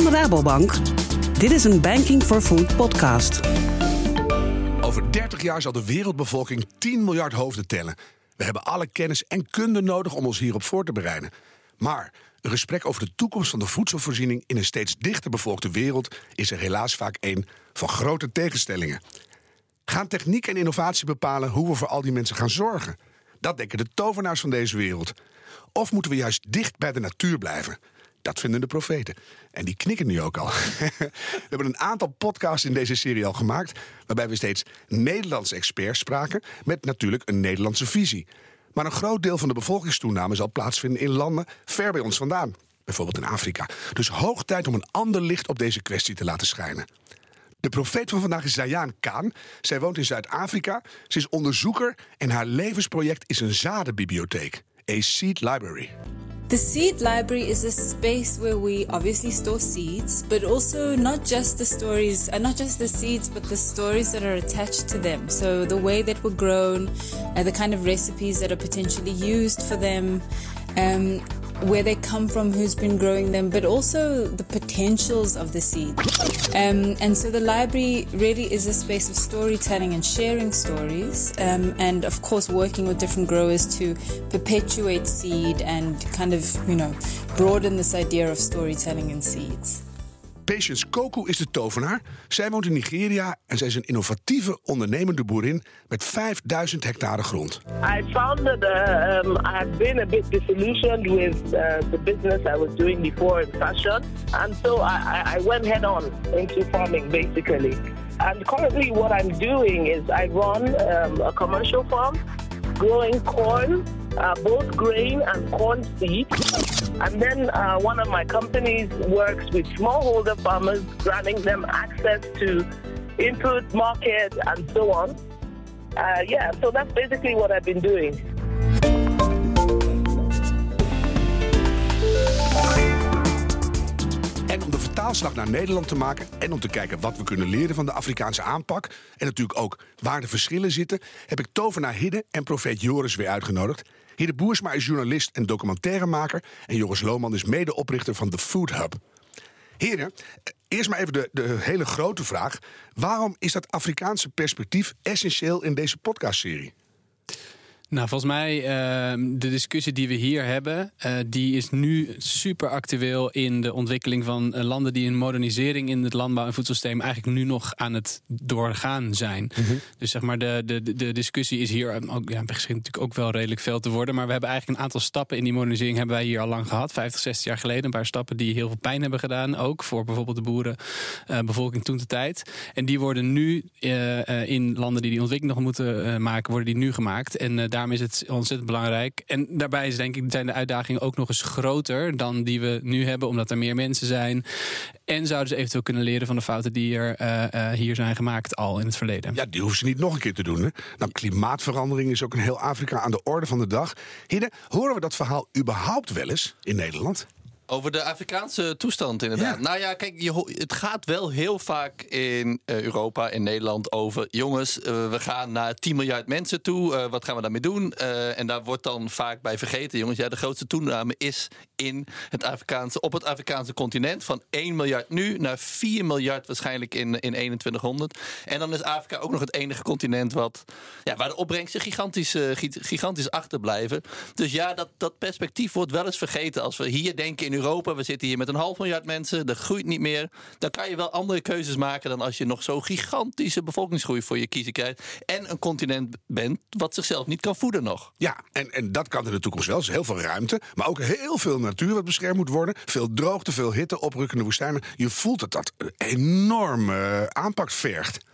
van Rabobank. Dit is een Banking for Food podcast. Over 30 jaar zal de wereldbevolking 10 miljard hoofden tellen. We hebben alle kennis en kunde nodig om ons hierop voor te bereiden. Maar een gesprek over de toekomst van de voedselvoorziening in een steeds dichter bevolkte wereld is er helaas vaak een van grote tegenstellingen. Gaan techniek en innovatie bepalen hoe we voor al die mensen gaan zorgen? Dat denken de tovenaars van deze wereld. Of moeten we juist dicht bij de natuur blijven? Dat vinden de profeten. En die knikken nu ook al. we hebben een aantal podcasts in deze serie al gemaakt. waarbij we steeds Nederlandse experts spraken. met natuurlijk een Nederlandse visie. Maar een groot deel van de bevolkingstoename zal plaatsvinden in landen ver bij ons vandaan. Bijvoorbeeld in Afrika. Dus hoog tijd om een ander licht op deze kwestie te laten schijnen. De profeet van vandaag is Zayaan Kaan. Zij woont in Zuid-Afrika. Ze is onderzoeker en haar levensproject is een zadenbibliotheek. A Seed Library. The seed library is a space where we obviously store seeds, but also not just the stories, and not just the seeds, but the stories that are attached to them. So the way that were grown, and the kind of recipes that are potentially used for them, um, where they come from, who's been growing them, but also the potentials of the seed. Um, and so the library really is a space of storytelling and sharing stories, um, and of course working with different growers to perpetuate seed and kind of, you know, broaden this idea of storytelling in seeds. Koku is de tovenaar. Zij woont in Nigeria en zij is een innovatieve, ondernemende boerin met 5000 hectare grond. I found that uh, um, I had been a bit disillusioned with uh, the business I was doing before in fashion, and so I, I went head on into farming basically. And currently, what I'm doing is I run um, a commercial farm growing corn, uh, both grain and corn seed. And then uh, one of my companies works with smallholder farmers, granting them access to input, market, and so on. Uh, yeah, so that's basically what I've been doing. En om de vertaalslag naar Nederland te maken en om te kijken wat we kunnen leren van de Afrikaanse aanpak en natuurlijk ook waar de verschillen zitten, heb ik tovenaar Hidde en profeet Joris weer uitgenodigd. Hidde Boersma is journalist en documentairemaker en Joris Lohman is medeoprichter van The Food Hub. Heren, eerst maar even de, de hele grote vraag. Waarom is dat Afrikaanse perspectief essentieel in deze podcastserie? Nou, volgens mij, uh, de discussie die we hier hebben, uh, die is nu super actueel in de ontwikkeling van uh, landen die een modernisering in het landbouw- en voedselsysteem eigenlijk nu nog aan het doorgaan zijn. Mm -hmm. Dus zeg maar, de, de, de discussie is hier ook, ja, begint natuurlijk ook wel redelijk veel te worden. Maar we hebben eigenlijk een aantal stappen in die modernisering hebben wij hier al lang gehad. 50, 60 jaar geleden. Een paar stappen die heel veel pijn hebben gedaan. Ook voor bijvoorbeeld de boerenbevolking toen de tijd. En die worden nu in landen die die ontwikkeling nog moeten maken, worden die nu gemaakt. En daar daarom is het ontzettend belangrijk. En daarbij is denk ik, zijn de uitdagingen ook nog eens groter dan die we nu hebben, omdat er meer mensen zijn. En zouden ze eventueel kunnen leren van de fouten die er uh, uh, hier zijn gemaakt al in het verleden. Ja, die hoeven ze niet nog een keer te doen. Hè? Nou, klimaatverandering is ook in heel Afrika aan de orde van de dag. Hidde, horen we dat verhaal überhaupt wel eens in Nederland? Over de Afrikaanse toestand, inderdaad. Ja. Nou ja, kijk, je, het gaat wel heel vaak in uh, Europa, in Nederland over... jongens, uh, we gaan naar 10 miljard mensen toe, uh, wat gaan we daarmee doen? en daar wordt dan vaak bij vergeten, jongens... ja, de grootste toename is in het Afrikaanse, op het Afrikaanse continent... van 1 miljard nu naar 4 miljard waarschijnlijk in, in 2100. En dan is Afrika ook nog het enige continent... Wat, ja, waar de opbrengsten gigantisch, gigantisch achterblijven. Dus ja, dat, dat perspectief wordt wel eens vergeten... als we hier denken in Europa, we zitten hier met een half miljard mensen, dat groeit niet meer. Dan kan je wel andere keuzes maken dan als je nog zo'n gigantische bevolkingsgroei voor je kiezen krijgt. En een continent bent wat zichzelf niet kan voeden nog. Ja, en, en dat kan in de toekomst wel. Is heel veel ruimte, maar ook heel veel natuur wat beschermd moet worden. Veel droogte, veel hitte, oprukkende woestijnen. Je voelt dat dat een enorme aanpak vergt.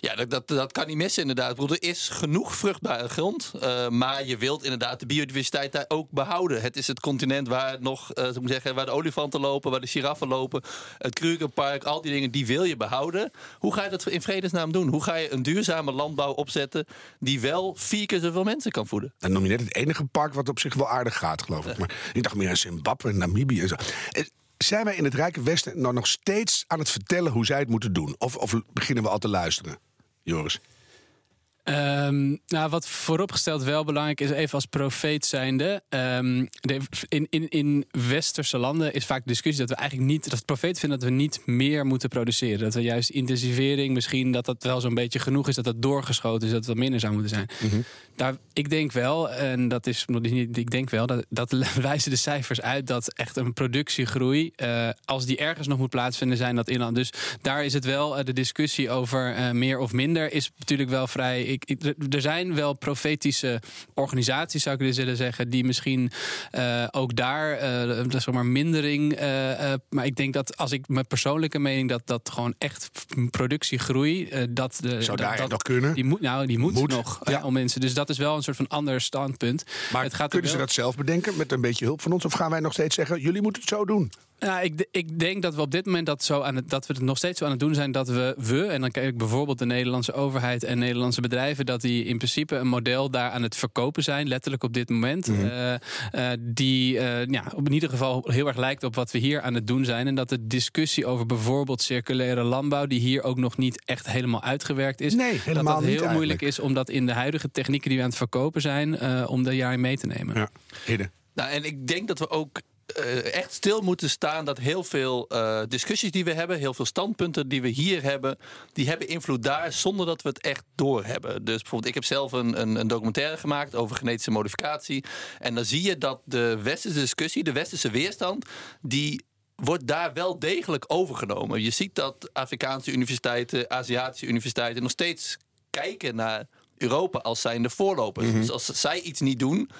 Ja, dat, dat, dat kan niet missen inderdaad. Bedoel, er is genoeg vruchtbare grond. Uh, maar je wilt inderdaad de biodiversiteit daar ook behouden. Het is het continent waar nog, uh, moet zeggen, waar de olifanten lopen, waar de giraffen lopen. Het Krugerpark, al die dingen, die wil je behouden. Hoe ga je dat in vredesnaam doen? Hoe ga je een duurzame landbouw opzetten die wel vier keer zoveel mensen kan voeden? Dan noem je net het enige park wat op zich wel aardig gaat, geloof ik. Maar ik dacht meer aan Zimbabwe en Namibië en zo. Zijn wij in het Rijke Westen nou nog steeds aan het vertellen hoe zij het moeten doen? Of, of beginnen we al te luisteren, Joris? Um, nou, wat vooropgesteld wel belangrijk is, even als profeet zijnde. Um, de, in, in, in westerse landen is vaak de discussie dat we eigenlijk niet, dat profeet vinden dat we niet meer moeten produceren. Dat we juist intensivering, misschien dat dat wel zo'n beetje genoeg is, dat dat doorgeschoten is, dat het wat minder zou moeten zijn. Mhm. Daar, ik denk wel, en dat is ik denk wel, dat, dat wijzen de cijfers uit dat echt een productiegroei, uh, als die ergens nog moet plaatsvinden, zijn dat inland. Dus daar is het wel uh, de discussie over uh, meer of minder, is natuurlijk wel vrij ik, er zijn wel profetische organisaties, zou ik willen willen zeggen, die misschien uh, ook daar, uh, zeg maar, mindering. Uh, maar ik denk dat als ik mijn persoonlijke mening dat dat gewoon echt productiegroei, dat de. Zou dat, daar dat, nog kunnen? Die moet, nou, die moet, moet. nog ja. om mensen. Dus dat is wel een soort van ander standpunt. Maar het gaat kunnen ze dat zelf bedenken met een beetje hulp van ons? Of gaan wij nog steeds zeggen: jullie moeten het zo doen? Ja, ik, ik, denk dat we op dit moment dat, zo aan het, dat we het nog steeds zo aan het doen zijn dat we, we, en dan kijk ik bijvoorbeeld de Nederlandse overheid en Nederlandse bedrijven, dat die in principe een model daar aan het verkopen zijn, letterlijk op dit moment. Mm -hmm. uh, die uh, ja, in ieder geval heel erg lijkt op wat we hier aan het doen zijn. En dat de discussie over bijvoorbeeld circulaire landbouw, die hier ook nog niet echt helemaal uitgewerkt is, nee, dat dat heel eigenlijk. moeilijk is om dat in de huidige technieken die we aan het verkopen zijn, uh, om daar jaar mee te nemen. Ja. Nou, en ik denk dat we ook uh, echt stil moeten staan dat heel veel uh, discussies die we hebben, heel veel standpunten die we hier hebben, die hebben invloed daar zonder dat we het echt doorhebben. Dus bijvoorbeeld, ik heb zelf een, een, een, documentaire gemaakt over genetische modificatie. En dan zie je dat de westerse discussie, de westerse weerstand, die wordt daar wel degelijk overgenomen. Je ziet dat Afrikaanse universiteiten, Aziatische universiteiten nog steeds kijken naar Europa als zijnde voorlopers. Mm -hmm. Dus als zij iets niet doen,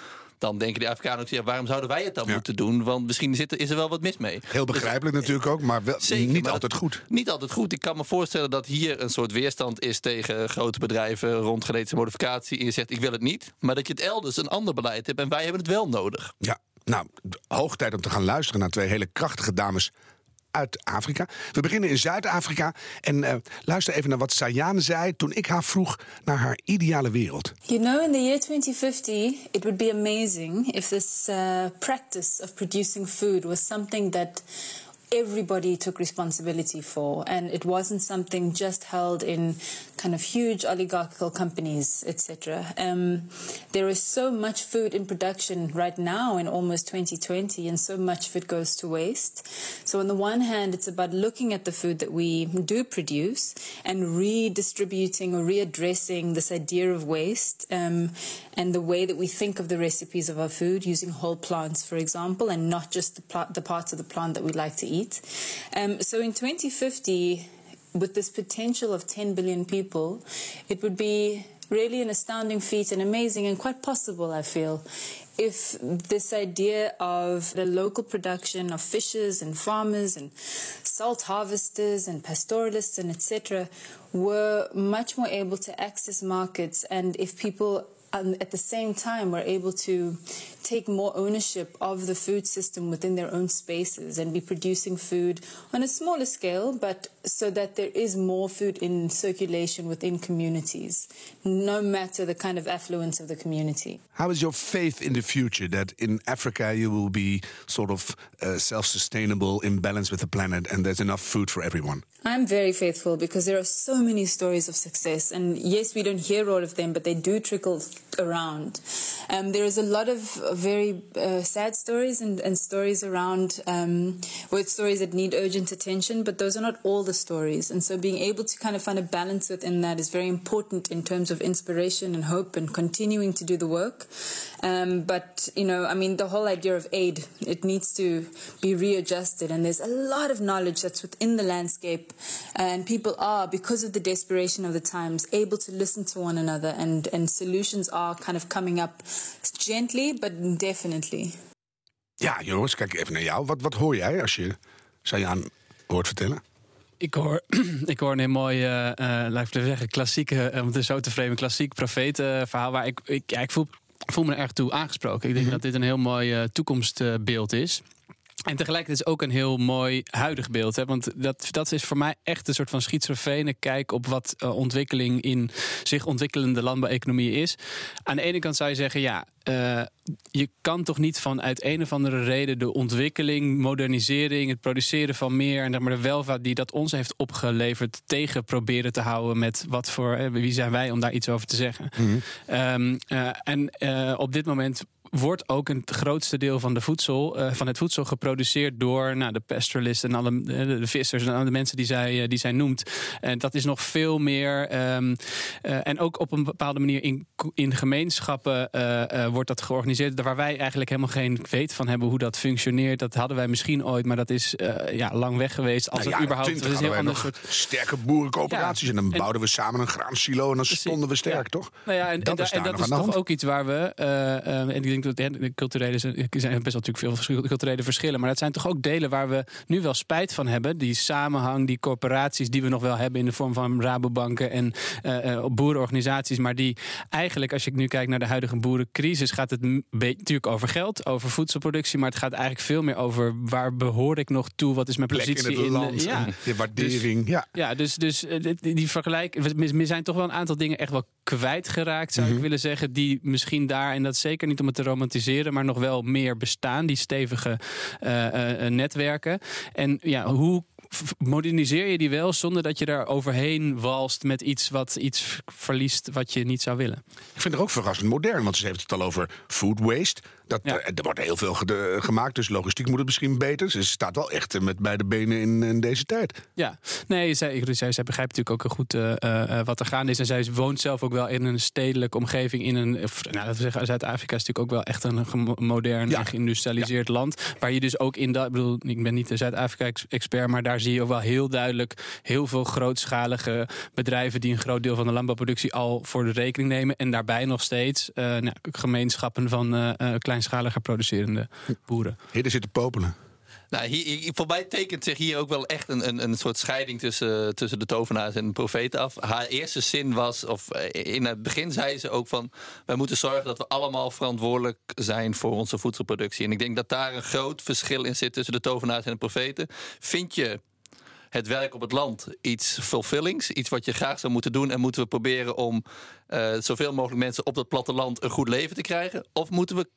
dan denken de Afrikanen ook, ja, waarom zouden wij het dan ja. moeten doen? Want misschien zit er, is er wel wat mis mee. Heel begrijpelijk dus, natuurlijk ook, maar wel, zeker, niet maar altijd dat, goed. Niet altijd goed. Ik kan me voorstellen dat hier een soort weerstand is tegen grote bedrijven rond genetische modificatie. En je zegt, ik wil het niet. Maar dat je het elders een ander beleid hebt en wij hebben het wel nodig. Ja, nou, hoog tijd om te gaan luisteren naar twee hele krachtige dames uit Afrika. We beginnen in Zuid-Afrika en uh, luister even naar wat Sayane zei toen ik haar vroeg naar haar ideale wereld. You know, in the year 2050, it would be amazing if this uh, practice of producing food was something that everybody took responsibility for, and it wasn't something just held in kind of huge oligarchical companies, etc. Um, there is so much food in production right now in almost 2020, and so much of it goes to waste. So, on the one hand, it's about looking at the food that we do produce and redistributing or readdressing this idea of waste um, and the way that we think of the recipes of our food, using whole plants, for example, and not just the, pl- the parts of the plant that we like to eat. Um, so in 2050, with this potential of 10 billion people, it would be really an astounding feat and amazing and quite possible, I feel, if this idea of the local production of fishers and farmers and salt harvesters and pastoralists and etc. were much more able to access markets and if people um, at the same time were able to take more ownership of the food system within their own spaces and be producing food on a smaller scale, but so that there is more food in circulation within communities, no matter the kind of affluence of the community. How is your faith in the future that in Africa you will be sort of uh, self sustainable, in balance with the planet, and there's enough food for everyone? I'm very faithful because there are so many stories of success. And yes, we don't hear all of them, but they do trickle around. Um, there is a lot of very uh, sad stories and, and stories around um, with stories that need urgent attention, but those are not all the stories. And so being able to kind of find a balance within that is very important in terms of inspiration and hope and continuing to do the work. Um, but, you know, I mean, the whole idea of aid, it needs to be readjusted. And there's a lot of knowledge that's within the landscape. And people are, because of the desperation of the times, able to listen to one another. And, and solutions are kind of coming up gently, but definitely. Ja, jongens, kijk even naar jou. Wat, wat hoor jij als je Sayan hoort vertellen? Ik hoor, ik hoor een heel mooi, uh, uh, laat ik zeggen, klassieke, uh, om het zo te framen, klassiek profetenverhaal. Waar ik, ik, ja, ik voel, voel me er erg toe aangesproken. Ik denk mm -hmm. dat dit een heel mooi toekomstbeeld is. En tegelijkertijd is ook een heel mooi huidig beeld. Hè? Want dat, dat is voor mij echt een soort van schizofrene kijk op wat uh, ontwikkeling in zich ontwikkelende landbouweconomie is. Aan de ene kant zou je zeggen, ja, uh, je kan toch niet vanuit een of andere reden de ontwikkeling, modernisering, het produceren van meer en de welvaart die dat ons heeft opgeleverd tegen proberen te houden met wat voor wie zijn wij om daar iets over te zeggen. Mm -hmm. um, uh, en op dit moment wordt ook een grootste deel van, de voedsel, uh, van het voedsel geproduceerd door nou, de pastoralisten en alle de, de vissers en alle mensen die zij, uh, die zij noemt. En dat is nog veel meer. Um, uh, en ook op een bepaalde manier in, in gemeenschappen wordt dat georganiseerd. Waar wij eigenlijk helemaal geen weet van hebben hoe dat functioneert. Dat hadden wij misschien ooit, maar dat is ja, lang weg geweest. Als nou, het überhaupt. Het is een heel ander soort. Sterke boerencoöperaties. Ja, en dan en, bouwden we samen een graansilo en dan stonden we sterk, ja. toch? Nou ja, en dat, en, en dat is toch ook iets waar we. en ik de culturele zijn best wel natuurlijk veel culturele verschillen. Maar dat zijn toch ook delen waar we nu wel spijt van hebben. Die samenhang, die corporaties die we nog wel hebben in de vorm van Rabobanken en uh, boerenorganisaties. Maar die eigenlijk, als je nu kijkt naar de huidige boerencrisis, gaat het natuurlijk over geld, over voedselproductie. Maar het gaat eigenlijk veel meer over waar behoor ik nog toe? Wat is mijn Plek positie in het land? de, ja. de waardering. Dus, ja, ja dus, dus die, die vergelijk. We zijn toch wel een aantal dingen echt wel kwijtgeraakt, zou mm -hmm. ik willen zeggen. Die misschien daar, en dat zeker niet om het te romantiseren, maar nog wel meer bestaan. Die stevige uh, uh, netwerken. En ja, hoe moderniseer je die wel zonder dat je daar overheen walst met iets wat iets verliest wat je niet zou willen? Ik vind het ook verrassend modern, want ze heeft het al over food waste. Dat, ja. Er wordt heel veel gemaakt, dus logistiek moet het misschien beter. Ze staat wel echt met beide benen in, in deze tijd. Ja, nee, zij, zij, zij begrijpt natuurlijk ook goed uh, uh, wat er gaande is. En zij woont zelf ook wel in een stedelijke omgeving. In een, nou, laten we zeggen, Zuid-Afrika is natuurlijk ook wel echt een modern ja. geïndustrialiseerd ja. land. Waar je dus ook in dat, ik bedoel, ik ben niet de Zuid-Afrika-expert, maar daar zie je ook wel heel duidelijk heel veel grootschalige bedrijven die een groot deel van de landbouwproductie al voor de rekening nemen. En daarbij nog steeds uh, nou, gemeenschappen van uh, kleinschaliger producerende boeren. Hier zitten popelen. Nou, hier, voor mij tekent zich hier ook wel echt een, een, een soort scheiding tussen, tussen de tovenaars en de profeten af. Haar eerste zin was, of in het begin zei ze ook van... wij moeten zorgen dat we allemaal verantwoordelijk zijn voor onze voedselproductie. En ik denk dat daar een groot verschil in zit tussen de tovenaars en de profeten. Vind je het werk op het land iets fulfillings, iets wat je graag zou moeten doen en moeten we proberen om uh, zoveel mogelijk mensen op dat platteland een goed leven te krijgen? Of moeten we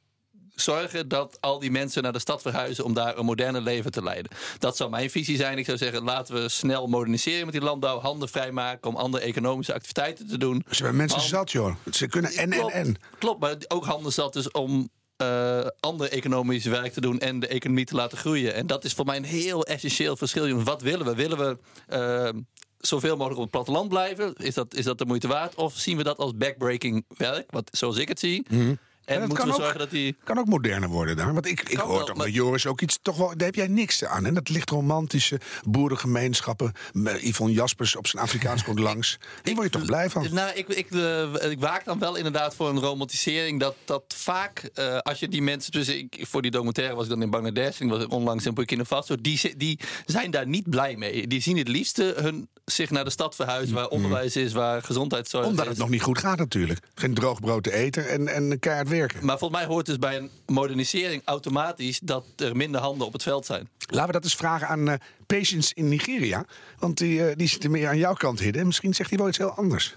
zorgen dat al die mensen naar de stad verhuizen om daar een moderne leven te leiden. Dat zou mijn visie zijn. Ik zou zeggen, laten we snel moderniseren met die landbouw, handen vrijmaken om andere economische activiteiten te doen. Ze hebben mensen Want, zat, joh. Ze kunnen en klopt, en en. Klopt, maar ook handen zat dus om uh, ander economisch werk te doen en de economie te laten groeien. En dat is voor mij een heel essentieel verschil. Wat willen we? Willen we uh, zoveel mogelijk op het platteland blijven? Is dat, is dat de moeite waard? Of zien we dat als backbreaking werk, wat, zoals ik het zie? Mm -hmm. En, en moeten we ook, zorgen dat die... kan ook moderner worden daar. Want ik, ik hoor wel, toch maar- met Joris ook iets... Toch wel, daar heb jij niks aan. En dat ligt romantische boerengemeenschappen. Met Yvonne Jaspers op zijn Afrikaans komt langs. Hier word je toch blij van? Nou, ik, ik, eh, ik waak dan wel inderdaad voor een romantisering. Dat, dat vaak, eh, als je die mensen. Dus ik, voor die documentaire was ik dan in Bangladesh. Ik was onlangs in Burkina Faso. Die, die zijn daar niet blij mee. Die zien het liefste hun, zich naar de stad verhuizen. Waar onderwijs is, waar gezondheidszorg Omdat is. het nog niet goed gaat natuurlijk. Geen droog brood te eten en, en keihard werken. Maar volgens mij hoort dus bij een modernisering automatisch dat er minder handen op het veld zijn. Laten we dat eens vragen aan eh, Patience in Nigeria. Want die, eh, die zit meer aan jouw kant, Hidde. Misschien zegt hij wel iets heel anders.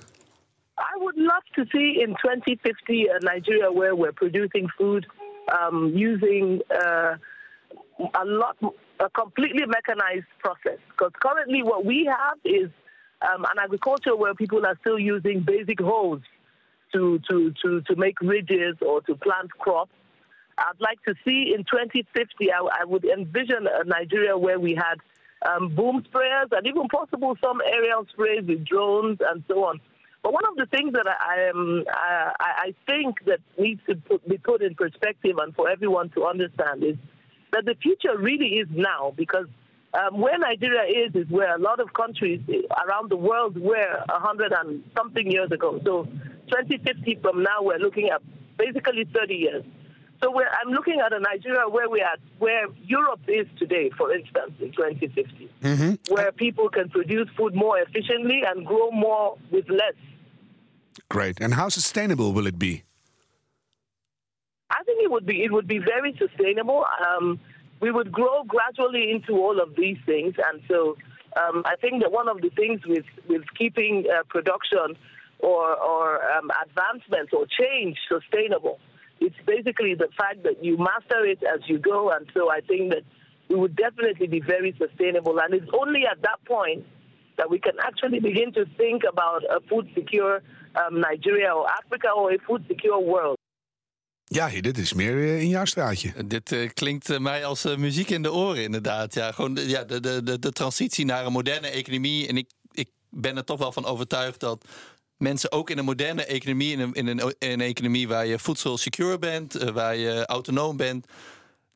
I would love to see in 2050 a Nigeria where we're producing food um, using uh, a lot, a completely mechanized process. Because currently, what we have is um, an agriculture where people are still using basic hoes to, to, to, to make ridges or to plant crops. I'd like to see in 2050, I, I would envision a Nigeria where we had um, boom sprayers and even possible some aerial sprays with drones and so on. But one of the things that I, um, I, I think that needs to put, be put in perspective and for everyone to understand is that the future really is now because um, where Nigeria is is where a lot of countries around the world were a hundred and something years ago. So 2050 from now, we're looking at basically 30 years. So we're, I'm looking at a Nigeria where we are, where Europe is today, for instance, in 2050, where people can produce food more efficiently and grow more with less. Great. And how sustainable will it be? I think it would be it would be very sustainable. Um, we would grow gradually into all of these things. And so um, I think that one of the things with, with keeping uh, production or, or um, advancement or change sustainable, it's basically the fact that you master it as you go. And so I think that we would definitely be very sustainable. And it's only at that point that we can actually begin to think about a food secure um, Nigeria or Africa or a food secure world. Ja, dit is meer uh, in jouw straatje. Dit uh, klinkt uh, mij als muziek in de oren, inderdaad. Ja, gewoon de, ja, de, de, de transitie naar een moderne economie. En ik, ik ben er toch wel van overtuigd dat mensen ook in een moderne economie, in een, in een, een economie waar je voedsel secure bent, waar je autonoom bent,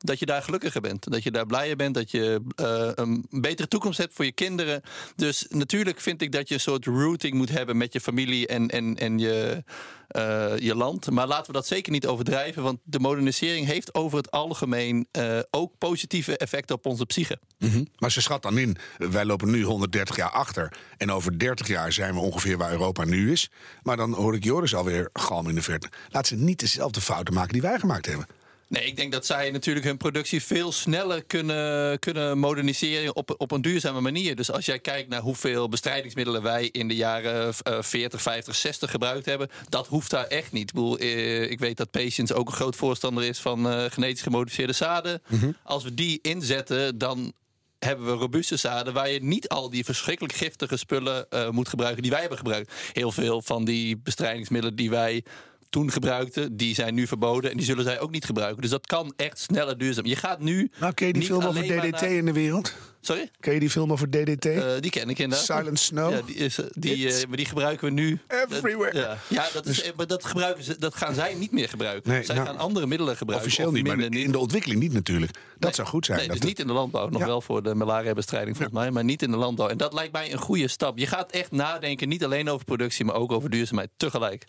dat je daar gelukkiger bent. Dat je daar blijer bent. Dat je uh, een betere toekomst hebt voor je kinderen. Dus natuurlijk vind ik dat je een soort routing moet hebben met je familie en, en, en je, uh, je land. Maar laten we dat zeker niet overdrijven. Want de modernisering heeft over het algemeen uh, ook positieve effecten op onze psyche. -hmm. Maar ze schat dan in, wij lopen nu 130 jaar achter. En over 30 jaar zijn we ongeveer waar Europa nu is. Maar dan hoor ik Joris alweer galm in de verte. Laat ze niet dezelfde fouten maken die wij gemaakt hebben. Nee, ik denk dat zij natuurlijk hun productie veel sneller kunnen, kunnen moderniseren op, op een duurzame manier. Dus als jij kijkt naar hoeveel bestrijdingsmiddelen wij in de jaren uh, 40, 50, 60 gebruikt hebben, dat hoeft daar echt niet. Ik, bedoel, uh, ik weet dat Patience ook een groot voorstander is van uh, genetisch gemodificeerde zaden. Mm -hmm. Als we die inzetten, dan hebben we robuuste zaden waar je niet al die verschrikkelijk giftige spullen uh, moet gebruiken die wij hebben gebruikt. Heel veel van die bestrijdingsmiddelen die wij toen gebruikten, die zijn nu verboden en die zullen zij ook niet gebruiken. Dus dat kan echt sneller duurzaam. Je gaat nu. Nou, ken je die film over DDT naar... in de wereld? Sorry? Ken je die film over DDT? Uh, die ken ik inderdaad. Silent Snow. Ja, die, is, die, uh, maar die gebruiken we nu. Everywhere. Ja, ja dat, is, dus, maar dat, gebruiken ze, dat gaan zij niet meer gebruiken. Nee, zij nou, gaan andere middelen gebruiken. Officieel niet, maar in de ontwikkeling niet natuurlijk. Dat nee, zou goed zijn. Nee, dat dus niet in de landbouw. Nog ja. wel voor de malaria-bestrijding volgens mij, maar niet in de landbouw. En dat lijkt mij een goede stap. Je gaat echt nadenken, niet alleen over productie, maar ook over duurzaamheid tegelijk.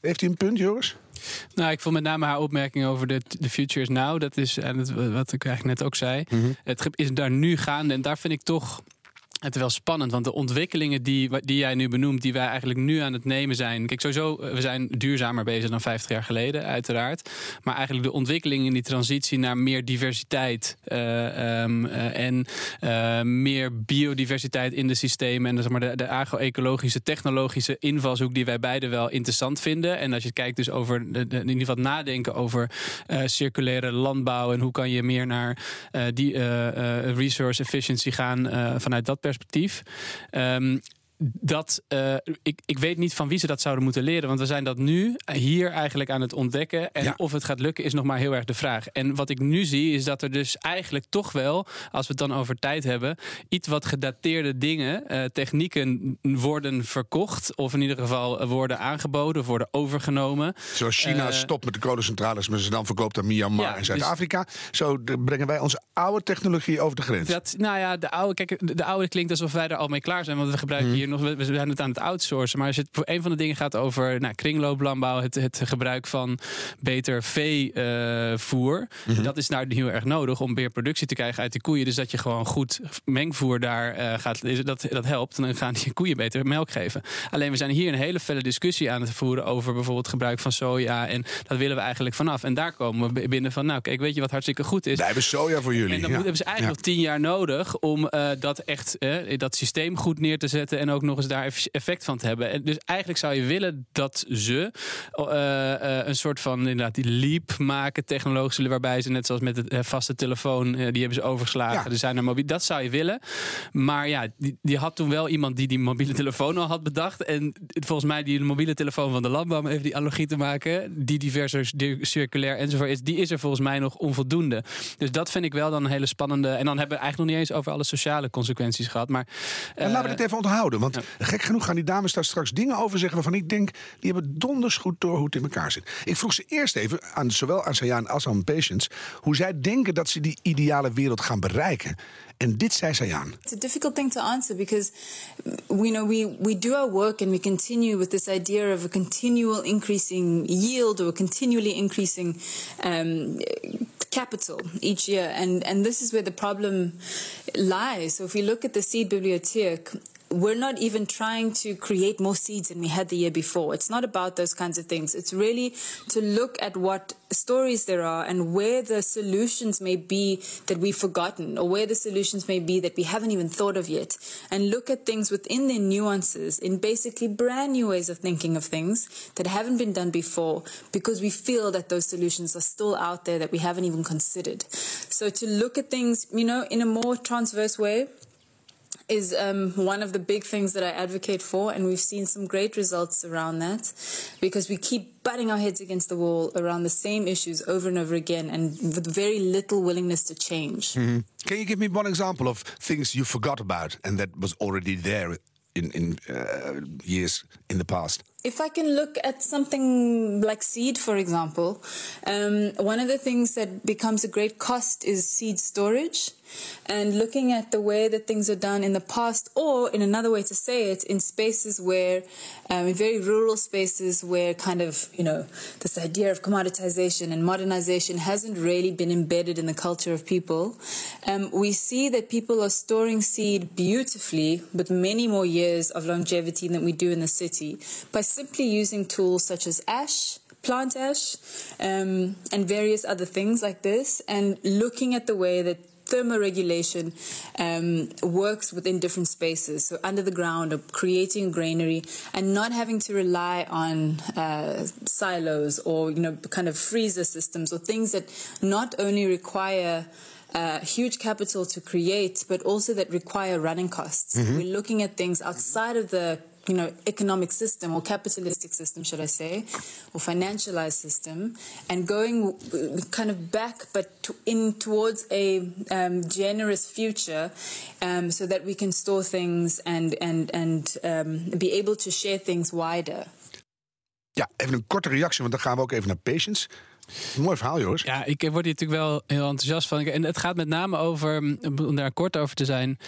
Heeft hij een punt, Joris? Nou, ik vond met name haar opmerking over de, de future is now. Dat is en het, wat ik eigenlijk net ook zei. Mm -hmm. Het is daar nu gaande. En daar vind ik toch het is wel spannend, want de ontwikkelingen die, die jij nu benoemt, die wij eigenlijk nu aan het nemen zijn. Kijk, sowieso, we zijn duurzamer bezig dan 50 jaar geleden, uiteraard. Maar eigenlijk de ontwikkelingen in die transitie naar meer diversiteit uh, um, uh, en meer biodiversiteit in de systemen. En zeg maar, de, de agro-ecologische, technologische invalshoek die wij beide wel interessant vinden. En als je kijkt dus over in ieder geval nadenken over circulaire landbouw en hoe kan je meer naar die resource efficiency gaan vanuit dat perspectief. Um, dat uh, ik, ik weet niet van wie ze dat zouden moeten leren. Want we zijn dat nu hier eigenlijk aan het ontdekken. En ja. of het gaat lukken is nog maar heel erg de vraag. En wat ik nu zie is dat er dus eigenlijk toch wel, als we het dan over tijd hebben, iets wat gedateerde dingen, uh, technieken worden verkocht. Of in ieder geval worden aangeboden, of worden overgenomen. Zoals China uh, stopt met de kolencentrales, maar ze dan verkoopt aan Myanmar ja, en Zuid-Afrika. Dus, Zo brengen wij onze oude technologie over de grens. Dat, nou ja, de oude, kijk, de oude klinkt alsof wij er al mee klaar zijn. Want we gebruiken hmm. hier nog, we zijn het aan het outsourcen. Maar als het een van de dingen gaat over nou, kringlooplandbouw, het, het gebruik van beter veevoer. Mm -hmm. Dat is nou heel erg nodig om meer productie te krijgen uit die koeien. Dus dat je gewoon goed mengvoer daar uh, gaat. Dat, dat helpt. En dan gaan die koeien beter melk geven. Alleen we zijn hier een hele felle discussie aan het voeren over bijvoorbeeld gebruik van soja. En dat willen we eigenlijk vanaf. En daar komen we binnen van, nou kijk, weet je wat hartstikke goed is? Wij hebben soja voor jullie. En dan ja. hebben ze eigenlijk ja. nog tien jaar nodig om uh, dat echt, dat systeem goed neer te zetten. En ook nog eens daar effect van te hebben. En dus eigenlijk zou je willen dat ze uh, uh, een soort van inderdaad die leap maken, technologisch, waarbij ze net zoals met de vaste telefoon, die hebben ze overgeslagen. Ja. Er zijn er mobiel. Dat zou je willen. Maar ja, die, die, had toen wel iemand die die mobiele telefoon al had bedacht. En volgens mij die mobiele telefoon van de landbouw, om even die analogie te maken, die diverser, circulair enzovoort is, die is er volgens mij nog onvoldoende. Dus dat vind ik wel dan een hele spannende. En dan hebben we eigenlijk nog niet eens over alle sociale consequenties gehad. Maar, en laten we het even onthouden. Want ja. gek genoeg gaan die dames daar straks dingen over zeggen waarvan ik denk, die hebben donders goed door hoe het in elkaar zit. Ik vroeg ze eerst even aan zowel aan Sayan als aan Patience hoe zij denken dat ze die ideale wereld gaan bereiken. En dit zei Sayan. It's a difficult thing to answer because we know we, we do our work and we continue with this idea of a continual increasing yield or continually increasing um, capital each year. And, and this is where the problem lies. So if we look at the seed bibliotheek, we're not even trying to create more seeds than we had the year before. It's not about those kinds of things. It's really to look at what stories there are and where the solutions may be that we've forgotten or where the solutions may be that we haven't even thought of yet and look at things within their nuances in basically brand new ways of thinking of things that haven't been done before because we feel that those solutions are still out there that we haven't even considered. So to look at things, you know, in a more transverse way is um, one of the big things that I advocate for, and we've seen some great results around that because we keep butting our heads against the wall around the same issues over and over again, and with very little willingness to change. Can you give me one example of things you forgot about and that was already there in, in uh, years in the past? If I can look at something like seed, for example, um, one of the things that becomes a great cost is seed storage. And looking at the way that things are done in the past, or in another way to say it, in spaces where, um, in very rural spaces where kind of, you know, this idea of commoditization and modernization hasn't really been embedded in the culture of people, um, we see that people are storing seed beautifully with many more years of longevity than we do in the city by simply using tools such as ash plant ash um, and various other things like this and looking at the way that thermoregulation um, works within different spaces so under the ground or creating a granary and not having to rely on uh, silos or you know kind of freezer systems or things that not only require uh, huge capital to create, but also that require running costs. We're looking at things outside of the you know economic system or capitalistic system, should I say, or financialized system, and going kind of back, but to, in towards a um, generous future, um, so that we can store things and and and um, be able to share things wider. Ja, even een korte reactie, want dan gaan we ook even naar patience. Mooi verhaal, Joris. Ja, ik word hier natuurlijk wel heel enthousiast van. En het gaat met name over, om daar kort over te zijn.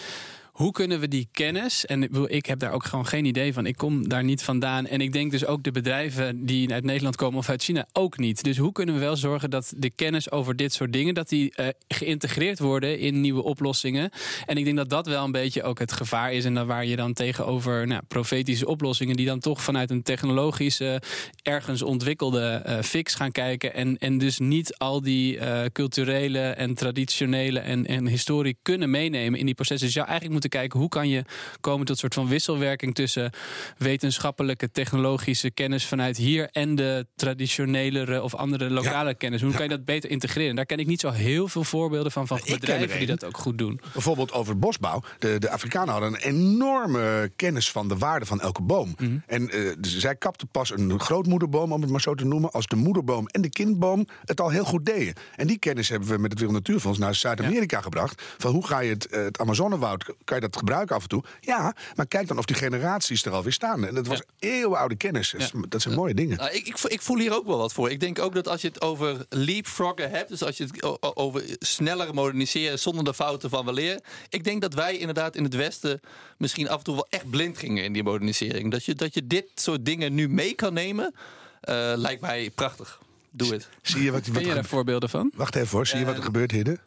Hoe kunnen we die kennis, en ik heb daar ook gewoon geen idee van. Ik kom daar niet vandaan. En ik denk dus ook de bedrijven die uit Nederland komen of uit China ook niet. Dus hoe kunnen we wel zorgen dat de kennis over dit soort dingen, dat die eh, geïntegreerd worden in nieuwe oplossingen. En ik denk dat dat wel een beetje ook het gevaar is. En dan waar je dan tegenover nou, profetische oplossingen, die dan toch vanuit een technologische, ergens ontwikkelde eh, fix gaan kijken. En, en dus niet al die eh, culturele en traditionele en, en historie kunnen meenemen in die processen. Dus zou eigenlijk moeten kijken hoe kan je komen tot een soort van wisselwerking tussen wetenschappelijke, technologische kennis vanuit hier en de traditionelere of andere lokale kennis. Hoe kan je dat beter integreren? Daar ken ik niet zo heel veel voorbeelden van, van bedrijven die dat ook goed doen. Bijvoorbeeld over bosbouw. De, de Afrikanen hadden een enorme kennis van de waarde van elke boom. En eh, dus zij kapten pas een grootmoederboom, om het maar zo te noemen, als de moederboom en de kindboom het al heel goed deden. En die kennis hebben we met het Wereld Natuurfonds naar Zuid-Amerika gebracht. Van hoe ga je het, eh, het Amazonewoud, je dat gebruiken af en toe? Ja, maar kijk dan of die generaties er alweer staan. En dat was eeuwenoude kennis. Dat, zijn mooie dingen. Nou, ik, ik, ik voel hier ook wel wat voor. Ik denk ook dat als je het over leapfroggen hebt, dus als je het over sneller moderniseren zonder de fouten van weleer. Ik denk dat wij inderdaad in het Westen misschien af en toe wel echt blind gingen in die modernisering. Dat je, dat je dit soort dingen nu mee kan nemen, eh, lijkt mij prachtig. Doe het. Zie je wat, wat Ken je er daar voorbeelden van? Wacht even hoor, zie je wat er gebeurt, Hidde?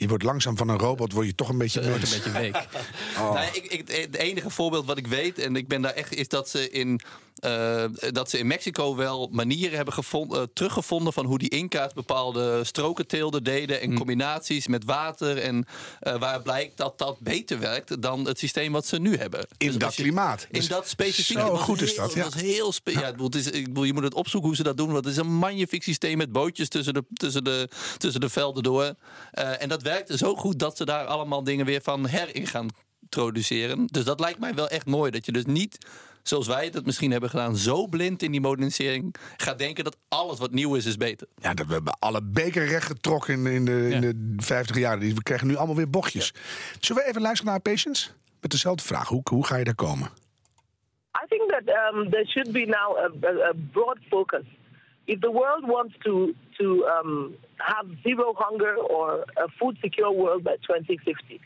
Je wordt langzaam van een robot, word je toch een beetje mens. een beetje week. Oh. Nou, ik, ik, het enige voorbeeld wat ik weet, en ik ben daar echt, is dat ze in, eh, dat ze in Mexico wel manieren hebben gevonden, eh, teruggevonden van hoe die Inca's bepaalde strokenteelden deden en combinaties met water. En eh, waar blijkt dat dat beter werkt dan het systeem wat ze nu hebben. In Dus dat je- klimaat. In Dus dat specifieke. zo goed is dat, ja. Het was heel spe- ja. het is, ik bedoel, je moet het opzoeken hoe ze dat doen. Want het is een magnifiek systeem met bootjes tussen de, tussen de, tussen de velden door. En dat werkte zo goed dat ze daar allemaal dingen weer van herin gaan introduceren. Dus dat lijkt mij wel echt mooi. Dat je dus niet, zoals wij het misschien hebben gedaan, zo blind in die modernisering gaat denken dat alles wat nieuw is, is beter. Ja, dat we hebben alle beker recht getrokken in, in, de, in de 50 jaar. Die- We krijgen nu allemaal weer bochtjes. Zullen we even luisteren naar Patience? Met dezelfde vraag. Hoe, hoe ga je daar komen? I think that um, there should be now a, a, a broad focus. If the world wants to to um, have zero hunger or a food secure world by 2050,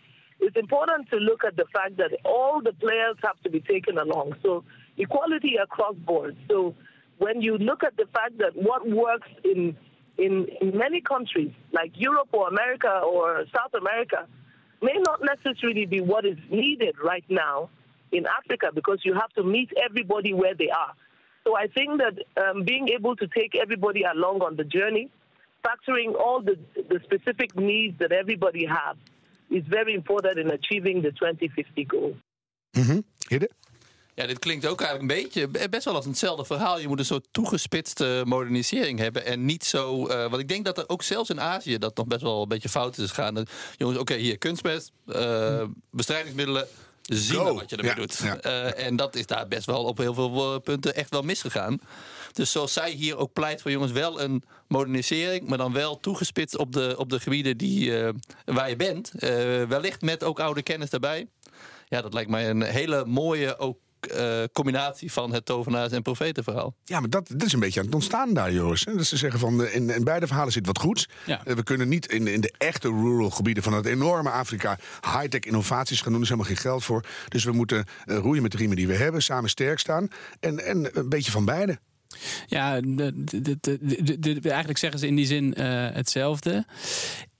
it's important to look at the fact that all the players have to be taken along. So equality across board. So when you look at the fact that what works in in, in many countries like Europe or America or South America may not necessarily be what is needed right now in Africa because you have to meet everybody where they are. So I think that um, being able to take everybody along on the journey, factoring all the, the specific needs that everybody has, is very important in achieving the 2050 goal. Mhm. Hidde? Ja, dit klinkt ook eigenlijk een beetje best wel als hetzelfde verhaal. Je moet een soort toegespitste modernisering hebben. En niet zo. eh want ik denk dat er ook zelfs in Azië dat nog best wel een beetje fout is gegaan. Dat, jongens, oké, hier kunstmest, eh, bestrijdingsmiddelen. Zien wat je ermee Ja, doet. ja. Eh, en dat is daar best wel op heel veel eh, punten echt wel misgegaan. Dus zoals zij hier ook pleit voor jongens, wel een modernisering, maar dan wel toegespitst op de, op de gebieden die, eh, waar je bent. Eh, wellicht met ook oude kennis daarbij. Ja, dat lijkt mij een hele mooie ook, eh, combinatie van het tovenaars- en profetenverhaal. Ja, maar dat, dat is een beetje aan het ontstaan daar, Joris. hè. Dat ze zeggen van, in, in beide verhalen zit wat goeds. Ja. We kunnen niet in, in de echte rural gebieden van het enorme Afrika... high-tech innovaties gaan doen, er is helemaal geen geld voor. Dus we moeten roeien met de riemen die we hebben, samen sterk staan. En, en een beetje van beide. Ja, eigenlijk zeggen ze in die zin eh, hetzelfde.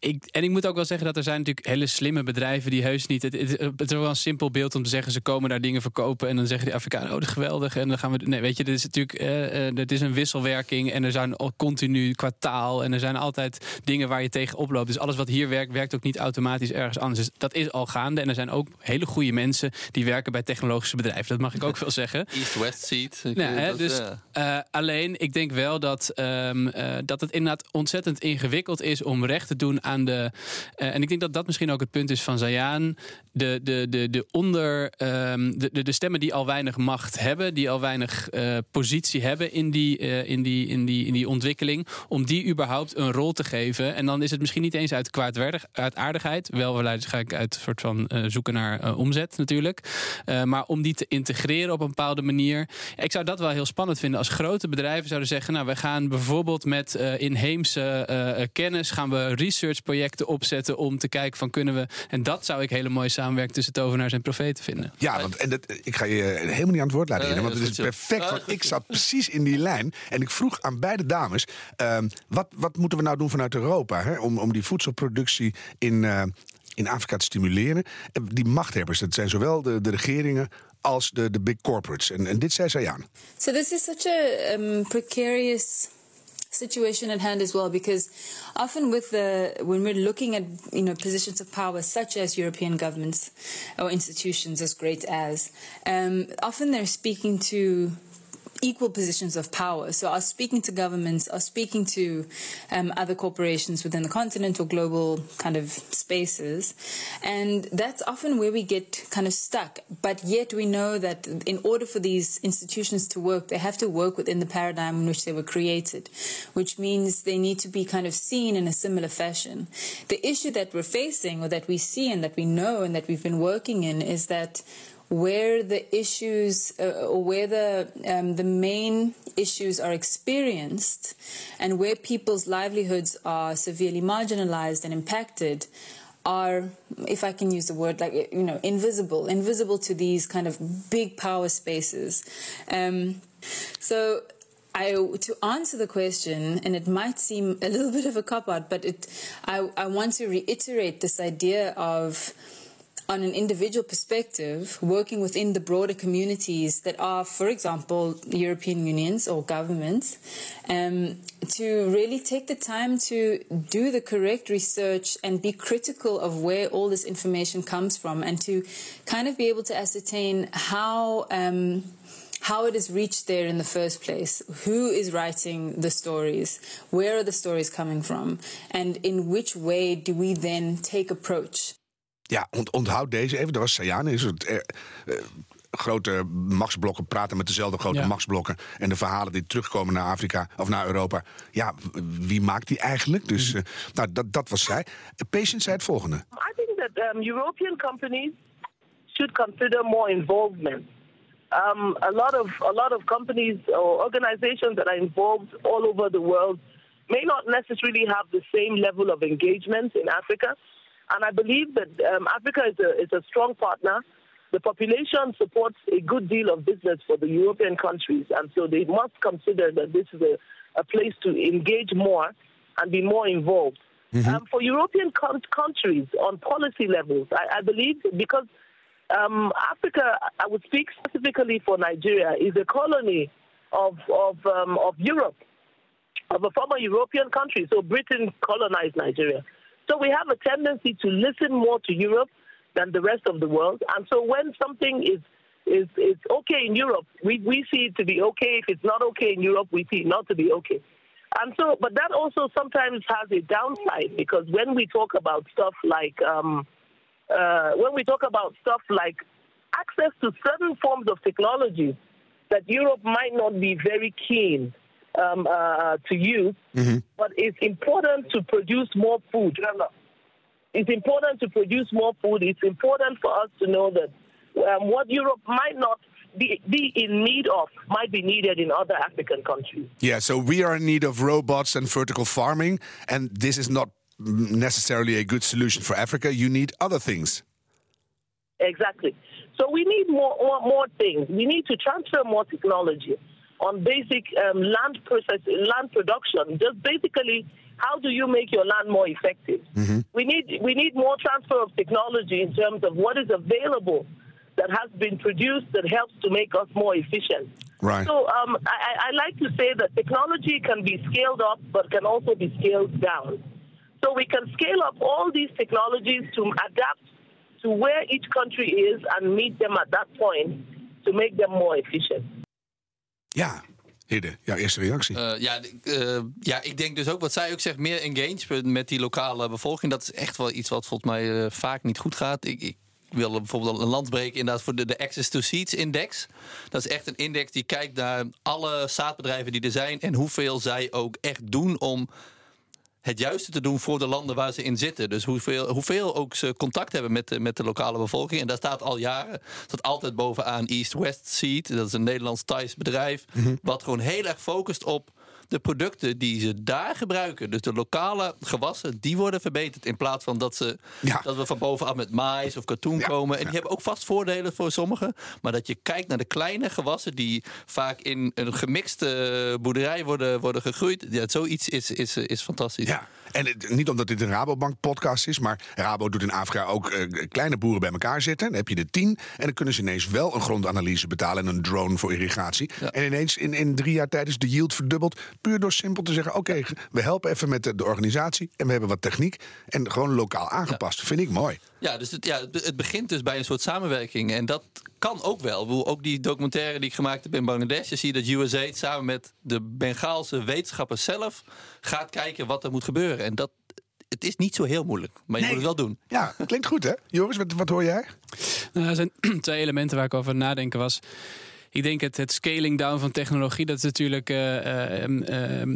Ik, en ik moet ook wel zeggen dat er zijn natuurlijk hele slimme bedrijven die heus niet. Het, het, het is wel een simpel beeld om te zeggen: ze komen daar dingen verkopen. En dan zeggen die Afrikanen: oh, geweldig. En dan gaan we. Nee, weet je, dit is natuurlijk. dit is een wisselwerking. En er zijn al continu qua taal. En er zijn altijd dingen waar je tegen oploopt. Dus alles wat hier werkt, werkt ook niet automatisch ergens anders. Dus dat is al gaande. En er zijn ook hele goede mensen die werken bij technologische bedrijven. Dat mag ik ook wel zeggen. East-West seat. Hè, Dat, dus, eh, alleen, ik denk wel dat, ehm, eh, dat het inderdaad ontzettend ingewikkeld is om recht te doen aan eh, en ik denk dat dat misschien ook het punt is van Zayaan. De, de, de, de onder. ehm, de, de, de stemmen die al weinig macht hebben, die al weinig eh, positie hebben in die, eh, in, die, in, die, in die ontwikkeling. Om die überhaupt een rol te geven. En dan is het misschien niet eens uit kwaadwerdig, uit aardigheid. Wel waarschijnlijk uit een soort van zoeken naar omzet natuurlijk. Maar om die te integreren op een bepaalde manier. Ik zou dat wel heel spannend vinden als grote bedrijven zouden zeggen: Nou, we gaan bijvoorbeeld met inheemse kennis gaan we researchprojecten opzetten om te kijken van kunnen we. En dat zou ik hele mooie samenwerking tussen tovenaars en profeten vinden. Ja, want en dat, ik ga je helemaal niet aan het woord laten, Eh, Hidde, want het is is perfect. Ah, Want ik zat precies in die lijn. En ik vroeg aan beide dames: ehm, wat, wat moeten we nou doen vanuit Europa hè, om, om die voedselproductie in, eh, in Afrika te stimuleren? Eh, Die machthebbers, dat zijn zowel de, de regeringen als de, de big corporates. En, en dit zei zij aan. So this is such a um, precarious situation at hand as well because often with the when we're looking at you know positions of power such as European governments or institutions as great as um, often they're speaking to equal positions of power. So are speaking to governments, are speaking to um, other corporations within the continent or global kind of spaces. And that's often where we get kind of stuck. But yet we know that in order for these institutions to work, they have to work within the paradigm in which they were created, which means they need to be kind of seen in a similar fashion. The issue that we're facing or that we see and that we know and that we've been working in is that where the issues uh, where the um, the main issues are experienced and where people's livelihoods are severely marginalized and impacted are if i can use the word like you know invisible invisible to these kind of big power spaces. Um, so I, to answer the question, and it might seem a little bit of a cop out, but it, I, I want to reiterate this idea of on an individual perspective, working within the broader communities that are, for example, European unions or governments, um, to really take the time to do the correct research and be critical of where all this information comes from and to kind of be able to ascertain how. Um, how it has reached there in the first place, who is writing the stories, where are the stories coming from, and in which way do we then take approach Ja, ont, onthoud deze even. Dat was Sayane. Is het, eh, eh, grote machtsblokken praten met dezelfde grote Ja. machtsblokken. En de verhalen die terugkomen naar Afrika of naar Europa. Ja, wie maakt die eigenlijk? Dus eh, nou, dat, dat was zij. Patient zei het volgende. I think that um, European companies should consider more involvement. Um, a lot of a lot of companies or organizations that are involved all over the world may not necessarily have the same level of engagement in Africa, and I believe that um, Africa is a is a strong partner. The population supports a good deal of business for the European countries, and so they must consider that this is a, a place to engage more and be more involved. um, for European con- countries on policy levels. I, I believe because um, Africa, I would speak specifically for Nigeria, is a colony of of um, of Europe, of a former European country. So Britain colonized Nigeria. So we have a tendency to listen more to Europe than the rest of the world. And so when something is is is okay in Europe, we, we see it to be okay. If it's not okay in Europe, we see it not to be okay. And so, but that also sometimes has a downside because when we talk about stuff like um, uh, when we talk about stuff like access to certain forms of technology that Europe might not be very keen um, uh, to use, but it's important to produce more food. It's important to produce more food. It's important for us to know that um, what Europe might not be, be in need of might be needed in other African countries. Yeah, so we are in need of robots and vertical farming, and this is not necessarily a good solution for Africa. You need other things. Exactly. So we need more, more, more things. We need to transfer more technology on basic um, land process, land production. Just basically, how do you make your land more effective? We need we need more transfer of technology in terms of what is available that has been produced that helps to make us more efficient. Right. So um, I, I I like to say that technology can be scaled up, but can also be scaled down. So we can scale up all these technologies to adapt to where each country is and meet them at that point to make them more efficient. Ja, Hidde, jouw eerste reactie. Eh, ja, eh, ja, ik denk dus ook wat zij ook zegt, meer engagement met die lokale bevolking. Dat is echt wel iets wat volgens mij eh, vaak niet goed gaat. Ik, ik wil bijvoorbeeld een land breken inderdaad voor de, de Access to Seeds Index. Dat is echt een index die kijkt naar alle zaadbedrijven die er zijn en hoeveel zij ook echt doen om het juiste te doen voor de landen waar ze in zitten. Dus hoeveel, hoeveel ook ze contact hebben met de, met de lokale bevolking. En daar staat al jaren, staat altijd bovenaan East West Seed. Dat is een Nederlands-Thais bedrijf. Wat gewoon heel erg focust op de producten die ze daar gebruiken. Dus de lokale gewassen, die worden verbeterd. In plaats van dat, ze, Ja. dat we van bovenaf met maïs of katoen Ja, komen. En ja. die hebben ook vast voordelen voor sommigen. Maar dat je kijkt naar de kleine gewassen die vaak in een gemixte boerderij worden, worden gegroeid. Ja, zoiets is, is, is fantastisch. Ja, en het- niet omdat dit een Rabobank-podcast is, maar Rabo doet in Afrika ook eh, kleine boeren bij elkaar zetten. Dan heb je er tien en dan kunnen ze ineens wel een grondanalyse betalen en een drone voor irrigatie. Ja. En ineens in, in drie jaar tijd is de yield verdubbeld. Puur door simpel te zeggen: oké, we helpen even met de, de organisatie en we hebben wat techniek en gewoon lokaal aangepast. Vind ik mooi. Ja, dus het, ja, het begint dus bij een soort samenwerking. En dat kan ook wel. Ook die documentaire die ik gemaakt heb in Bangladesh. Je ziet dat USA samen met de Bengaalse wetenschappers zelf gaat kijken wat er moet gebeuren. En dat, het is niet zo heel moeilijk, maar je Nee. moet het wel doen. Ja, klinkt goed hè? Joris, wat, wat hoor jij? Nou, er zijn twee elementen waar ik over nadenken was. Ik denk het, het scaling down van technologie, dat is natuurlijk. eh, eh, ehm, ehm,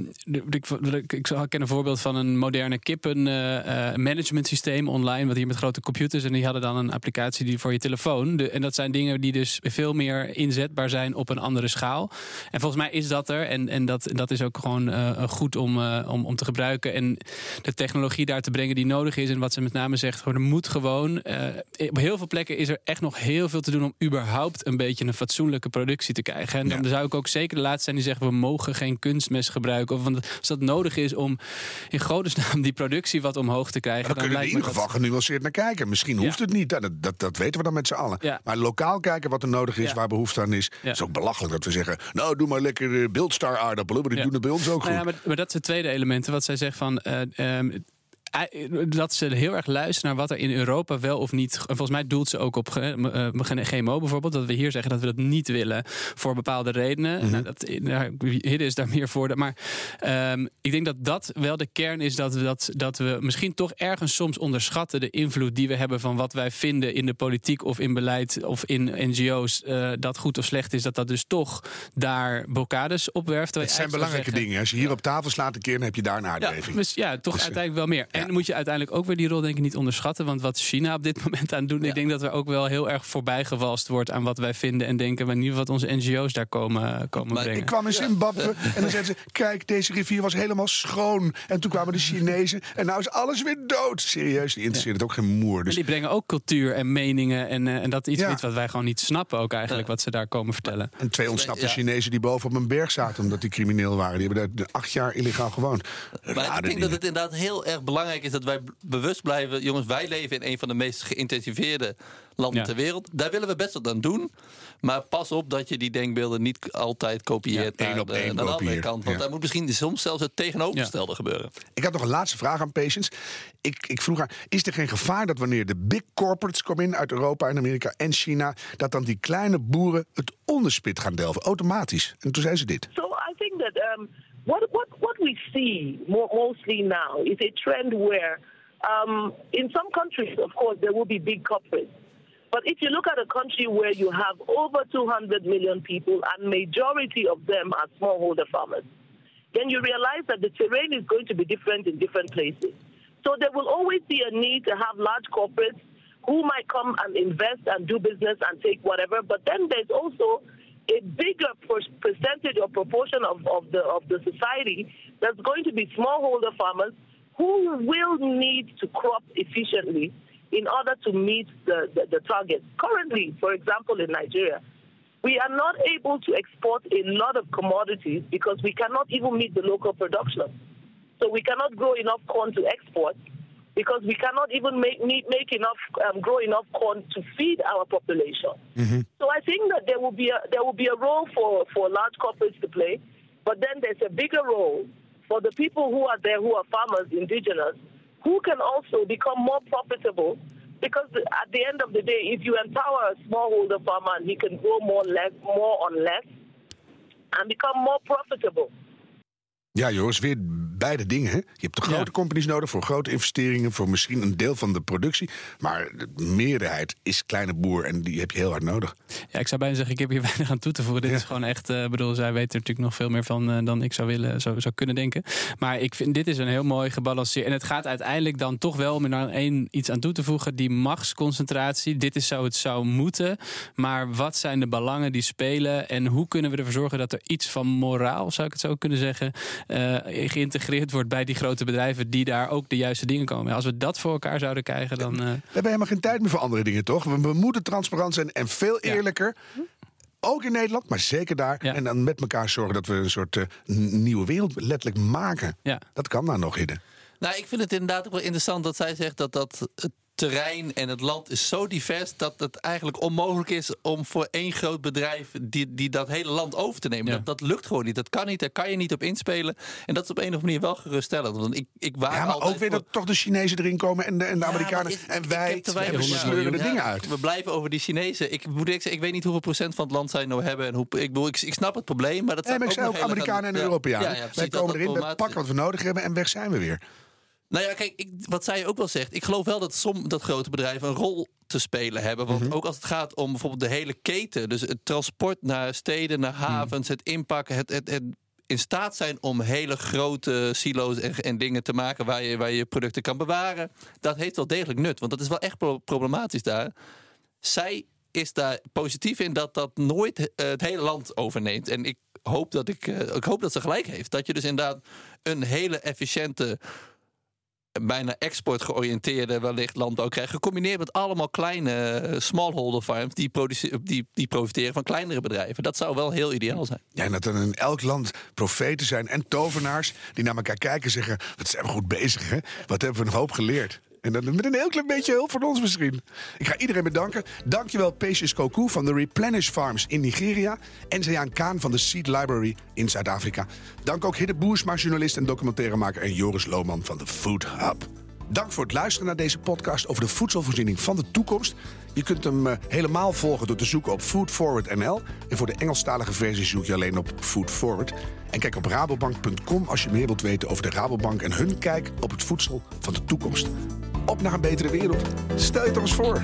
ik, ik, ken een voorbeeld van een moderne kippenmanagement systeem online, wat hier met grote computers. En die hadden dan een applicatie die voor je telefoon. En dat zijn dingen die dus veel meer inzetbaar zijn op een andere schaal. En volgens mij is dat er. En, en dat, dat is ook gewoon eh, goed om, eh, om, om te gebruiken. En de technologie daar te brengen die nodig is. En wat ze met name zegt, er moet gewoon. eh, op heel veel plekken is er echt nog heel veel te doen om überhaupt een beetje een fatsoenlijke productie te krijgen. En dan zou ik ook zeker de laatste zijn die zeggen: we mogen geen kunstmest gebruiken. Of want als dat nodig is om in godesnaam die productie wat omhoog te krijgen. Dan kunnen we in ieder geval dat- genuanceerd naar kijken. Misschien hoeft het niet, dat, dat, dat weten we dan met z'n allen. Ja. Maar lokaal kijken wat er nodig is, waar behoefte aan is. Is ook belachelijk dat we zeggen... nou, doe maar lekker eh, beeldstar aardappelen, maar die doen het bij ons ook goed. Nou ja, maar, maar dat is het tweede element. Wat zij zegt van. eh, ehm, dat ze heel erg luisteren naar wat er in Europa wel of niet. en Volgens mij doelt ze ook op ge- eh, GMO bijvoorbeeld. Dat we hier zeggen dat we dat niet willen voor bepaalde redenen. Mhm. nou, dat, nou, Hidde is daar meer voor. Maar ehm, ik denk dat dat wel de kern is. Dat we, dat, dat we misschien toch ergens soms onderschatten de invloed die we hebben van wat wij vinden in de politiek of in beleid of in NGO's. eh, dat goed of slecht is. Dat dat dus toch daar blokkades opwerft. Het zijn belangrijke dingen. Als je hier op tafel slaat een keer, dan heb je daar een ja, aardbeving. dus ja, toch Dus, eh, uiteindelijk wel meer. En dan moet je uiteindelijk ook weer die rol denk ik niet onderschatten. Want wat China op dit moment aan doen... ik denk dat er ook wel heel erg voorbijgewalst wordt... aan wat wij vinden en denken... maar niet wat onze NGO's daar komen, komen Maar brengen. Ik kwam in Zimbabwe en dan zeiden ze... kijk, deze rivier was helemaal schoon. En toen kwamen de Chinezen en nou is alles weer dood. Serieus, die interesseert het ook geen moer. Maar Dus die brengen ook cultuur en meningen. En, eh, en dat is iets, Ja. iets wat wij gewoon niet snappen ook eigenlijk... wat ze daar komen vertellen. en twee ontsnapte Ja. Chinezen die boven op een berg zaten... omdat die crimineel waren. Die hebben daar acht jaar illegaal gewoond. Maar ik denk dingen. dat het inderdaad heel erg belangrijk belangrijk is dat wij bewust blijven. Jongens, wij leven in een van de meest geïntensiveerde landen Ja. ter wereld. Daar willen we best wat aan doen. Maar pas op dat je die denkbeelden niet altijd kopieert Ja, één naar, op de, één naar de andere kant. Want Ja. daar moet misschien soms zelfs het tegenovergestelde gebeuren. Ik had nog een laatste vraag aan Patience. Ik, ik vroeg haar, is er geen gevaar dat wanneer de big corporates komen in uit Europa en Amerika en China, dat dan die kleine boeren het onderspit gaan delven, automatisch? En toen zei ze dit. So I think that um, what, what, what we see mo- mostly now is a trend where, um, in some countries, of course, there will be big corporates. But if you look at a country where you have over 200 million people and majority of them are smallholder farmers, then you realize that the terrain is going to be different in different places. So there will always be a need to have large corporates who might come and invest and do business and take whatever. But then there's also a bigger percentage or proportion of, of the of the society that's going to be smallholder farmers who will need to crop efficiently in order to meet the, the, the targets. Currently, for example, in Nigeria, we are not able to export a lot of commodities because we cannot even meet the local production. So we cannot grow enough corn to export because we cannot even make make, make enough um, grow enough corn to feed our population. So I think that there will be a there will be a role for, for large corporates to play, but then there's a bigger role for the people who are there who are farmers, indigenous, who can also become more profitable. Because at the end of the day, if you empower a smallholder farmer and he can grow more less, more on less, and become more profitable, Ja, Joris, weer beide dingen. Je hebt de grote Ja. companies nodig voor grote investeringen, voor misschien een deel van de productie. Maar de meerderheid is kleine boer en die heb je heel hard nodig. Ja, ik zou bijna zeggen, ik heb hier weinig aan toe te voegen. Dit Ja. is gewoon echt, eh bedoel, zij weten er natuurlijk nog veel meer van eh, dan ik zou willen, zou, zou kunnen denken. Maar ik vind, dit is een heel mooi gebalanceerd. En het gaat uiteindelijk dan toch wel om er nou één iets aan toe te voegen. Die machtsconcentratie. Dit is zo het zou moeten. Maar wat zijn de belangen die spelen? En hoe kunnen we ervoor zorgen dat er iets van moraal, zou ik het zo kunnen zeggen, eh, geïntegreerd wordt bij die grote bedrijven die daar ook de juiste dingen komen. Als we dat voor elkaar zouden krijgen, dan. eh, We hebben helemaal geen tijd meer voor andere dingen, toch? We, we moeten transparant zijn en veel Ja. eerlijker. Ook in Nederland, maar zeker daar. Ja. En dan met elkaar zorgen dat we een soort eh, nieuwe wereld letterlijk maken. ja. Dat kan daar nog, Hidde. Nou, ik vind het inderdaad ook wel interessant dat zij zegt dat dat het terrein en het land is zo divers dat het eigenlijk onmogelijk is om voor één groot bedrijf die, die dat hele land over te nemen. Ja. Dat, dat lukt gewoon niet. Dat kan niet. Daar kan je niet op inspelen. En dat is op een of andere manier wel geruststellend. Want ik, ik waak Ja, maar altijd ook weer voor- dat toch de Chinezen erin komen en de, en de Ja, Amerikanen. ik- en ik wij sleuren de Ja, dingen uit. We blijven over die Chinezen. Ik moet eerlijk zeggen, ik weet niet hoeveel procent van het land zij nou hebben. En hoe, ik, bedoel, ik, ik snap het probleem, maar dat ik zei ook Amerikanen en aan- Europeanen. ja, ja, precies, wij komen dat erin, we pakken wat we nodig hebben en weg zijn we weer. Nou ja, kijk, ik, wat zij ook wel zegt. Ik geloof wel dat, som, dat grote bedrijven een rol te spelen hebben. Want Mhm. ook als het gaat om bijvoorbeeld de hele keten. Dus het transport naar steden, naar havens, het inpakken, het, het, het in staat zijn om hele grote silo's en, en dingen te maken waar je, waar je producten kan bewaren. Dat heeft wel degelijk nut. Want dat is wel echt pro- problematisch daar. Zij is daar positief in dat dat nooit eh, het hele land overneemt. En ik hoop dat, ik, eh, ik hoop dat ze gelijk heeft. Dat je dus inderdaad een hele efficiënte bijna export georiënteerde wellicht landbouw krijgt. Gecombineerd met allemaal kleine eh, smallholder farms die, die, die profiteren van kleinere bedrijven. Dat zou wel heel ideaal zijn. Ja, en dat er in elk land profeten zijn en tovenaars die naar elkaar kijken en zeggen: Wat zijn we goed bezig, hè? Wat hebben we een hoop geleerd? En dan met een heel klein beetje hulp van ons misschien. Ik ga iedereen bedanken. Dankjewel Patience Koku van de Replenish Farms in Nigeria. En Zayaan Kaan van de Seed Library in Zuid-Afrika. Dank ook Hidde Boersma, journalist en documentairemaker... en Joris Lohman van de Food Hub. Dank voor het luisteren naar deze podcast over de voedselvoorziening van de toekomst. Je kunt hem eh, helemaal volgen door te zoeken op Food Forward NL. En voor de Engelstalige versie zoek je alleen op Food Forward. En kijk op rabobank.com als je meer wilt weten over de Rabobank en hun kijk op het voedsel van de toekomst. Op naar een betere wereld. Stel je toch eens voor.